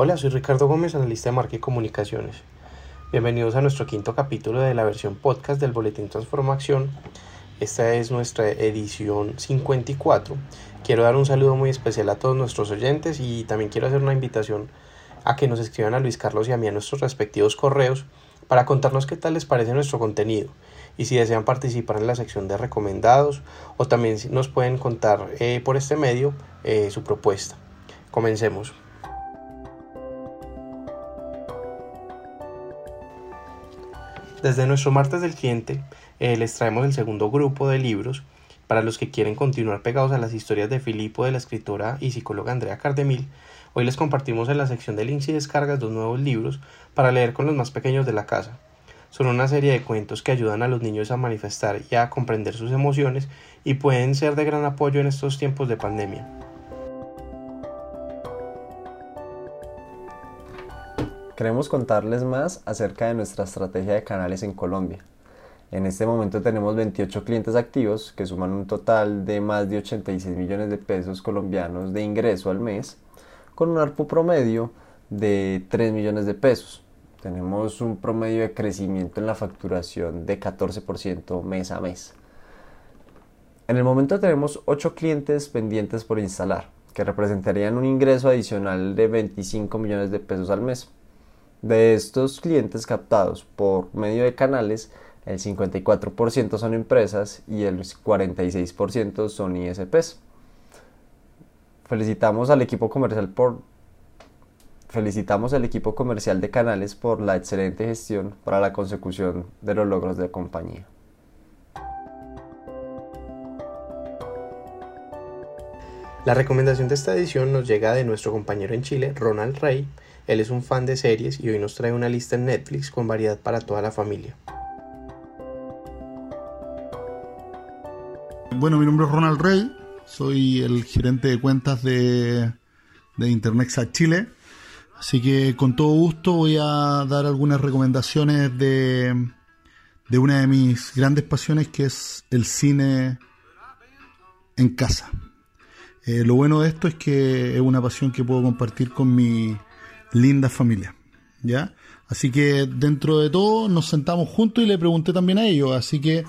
Hola, soy Ricardo Gómez, analista de marca y comunicaciones. Bienvenidos a nuestro quinto capítulo de la versión podcast del Boletín Transformación. Esta es nuestra edición 54. Quiero dar un saludo muy especial a todos nuestros oyentes y también quiero hacer una invitación a que nos escriban a Luis Carlos y a mí a nuestros respectivos correos para contarnos qué tal les parece nuestro contenido y si desean participar en la sección de recomendados o también nos pueden contar eh, por este medio eh, su propuesta. Comencemos. Desde nuestro martes del cliente eh, les traemos el segundo grupo de libros para los que quieren continuar pegados a las historias de Filipo de la escritora y psicóloga Andrea Cardemil. Hoy les compartimos en la sección de links y descargas dos nuevos libros para leer con los más pequeños de la casa. Son una serie de cuentos que ayudan a los niños a manifestar y a comprender sus emociones y pueden ser de gran apoyo en estos tiempos de pandemia. Queremos contarles más acerca de nuestra estrategia de canales en Colombia. En este momento tenemos 28 clientes activos que suman un total de más de 86 millones de pesos colombianos de ingreso al mes, con un ARPU promedio de 3 millones de pesos. Tenemos un promedio de crecimiento en la facturación de 14% mes a mes. En el momento tenemos 8 clientes pendientes por instalar, que representarían un ingreso adicional de 25 millones de pesos al mes. De estos clientes captados por medio de canales, el 54% son empresas y el 46% son ISPs. Felicitamos al equipo comercial por felicitamos al equipo comercial de canales por la excelente gestión para la consecución de los logros de compañía. La recomendación de esta edición nos llega de nuestro compañero en Chile, Ronald Rey, él es un fan de series y hoy nos trae una lista en Netflix con variedad para toda la familia. Bueno, mi nombre es Ronald Rey, soy el gerente de cuentas de, de Chile. Así que con todo gusto voy a dar algunas recomendaciones de una de mis grandes pasiones que es el cine en casa. Eh, lo bueno de esto es que es una pasión que puedo compartir con mi, linda familia. ¿Ya? Así que dentro de todo nos sentamos juntos y le pregunté también a ellos. Así que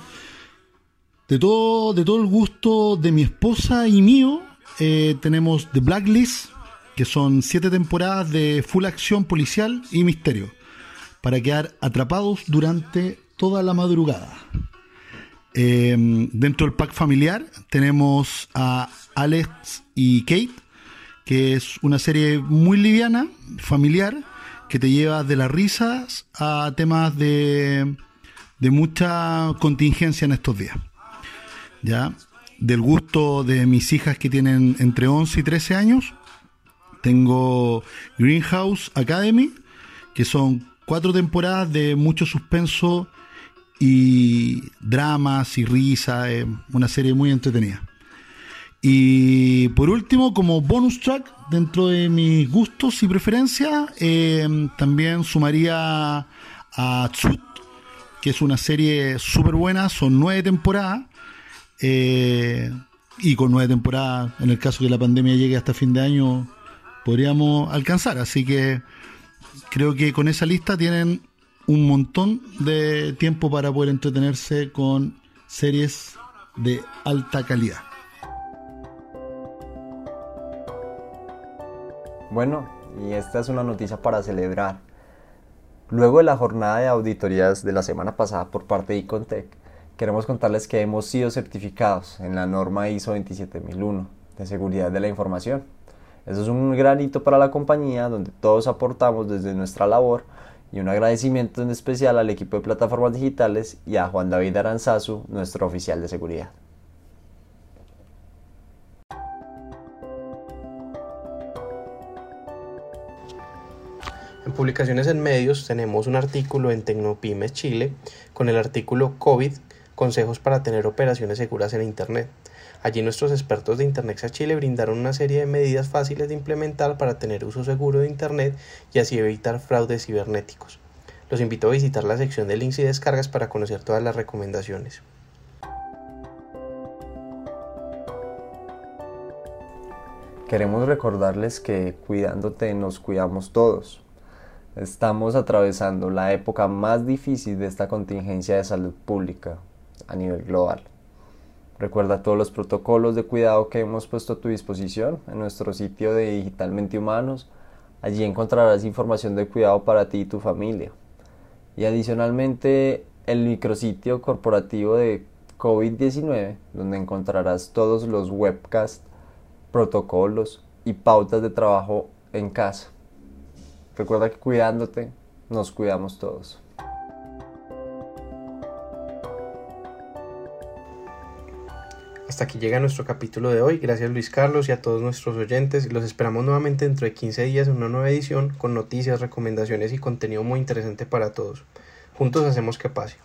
de todo, de todo el gusto de mi esposa y mío, eh, tenemos The Blacklist, que son siete temporadas de full acción policial y misterio, para quedar atrapados durante toda la madrugada. Em, dentro del pack familiar tenemos a Alex y Kate, que es una serie muy liviana, familiar, que te lleva de las risas a temas de, de mucha contingencia en estos días. ¿Ya? Del gusto de mis hijas que tienen entre 11 y 13 años, tengo Greenhouse Academy, que son cuatro temporadas de mucho suspenso y dramas y risas, una serie muy entretenida. Y por último, como bonus track, dentro de mis gustos y preferencias, eh, también sumaría a Tsut, que es una serie súper buena, son nueve temporadas. Eh, y con nueve temporadas, en el caso que la pandemia llegue hasta fin de año, podríamos alcanzar. Así que creo que con esa lista tienen un montón de tiempo para poder entretenerse con series de alta calidad. Bueno, y esta es una noticia para celebrar. Luego de la jornada de auditorías de la semana pasada por parte de Icontec, queremos contarles que hemos sido certificados en la norma ISO 27001 de seguridad de la información. Eso es un gran hito para la compañía donde todos aportamos desde nuestra labor y un agradecimiento en especial al equipo de plataformas digitales y a Juan David Aranzazu, nuestro oficial de seguridad. En publicaciones en medios tenemos un artículo en Tecnopymes Chile con el artículo COVID, consejos para tener operaciones seguras en Internet. Allí nuestros expertos de Internet Chile brindaron una serie de medidas fáciles de implementar para tener uso seguro de Internet y así evitar fraudes cibernéticos. Los invito a visitar la sección de links y descargas para conocer todas las recomendaciones. Queremos recordarles que cuidándote nos cuidamos todos. Estamos atravesando la época más difícil de esta contingencia de salud pública a nivel global. Recuerda todos los protocolos de cuidado que hemos puesto a tu disposición en nuestro sitio de Digitalmente Humanos. Allí encontrarás información de cuidado para ti y tu familia. Y adicionalmente el micrositio corporativo de COVID-19, donde encontrarás todos los webcasts protocolos y pautas de trabajo en casa. Recuerda que cuidándote nos cuidamos todos. Hasta aquí llega nuestro capítulo de hoy. Gracias Luis Carlos y a todos nuestros oyentes. Los esperamos nuevamente dentro de 15 días en una nueva edición con noticias, recomendaciones y contenido muy interesante para todos. Juntos hacemos que pase.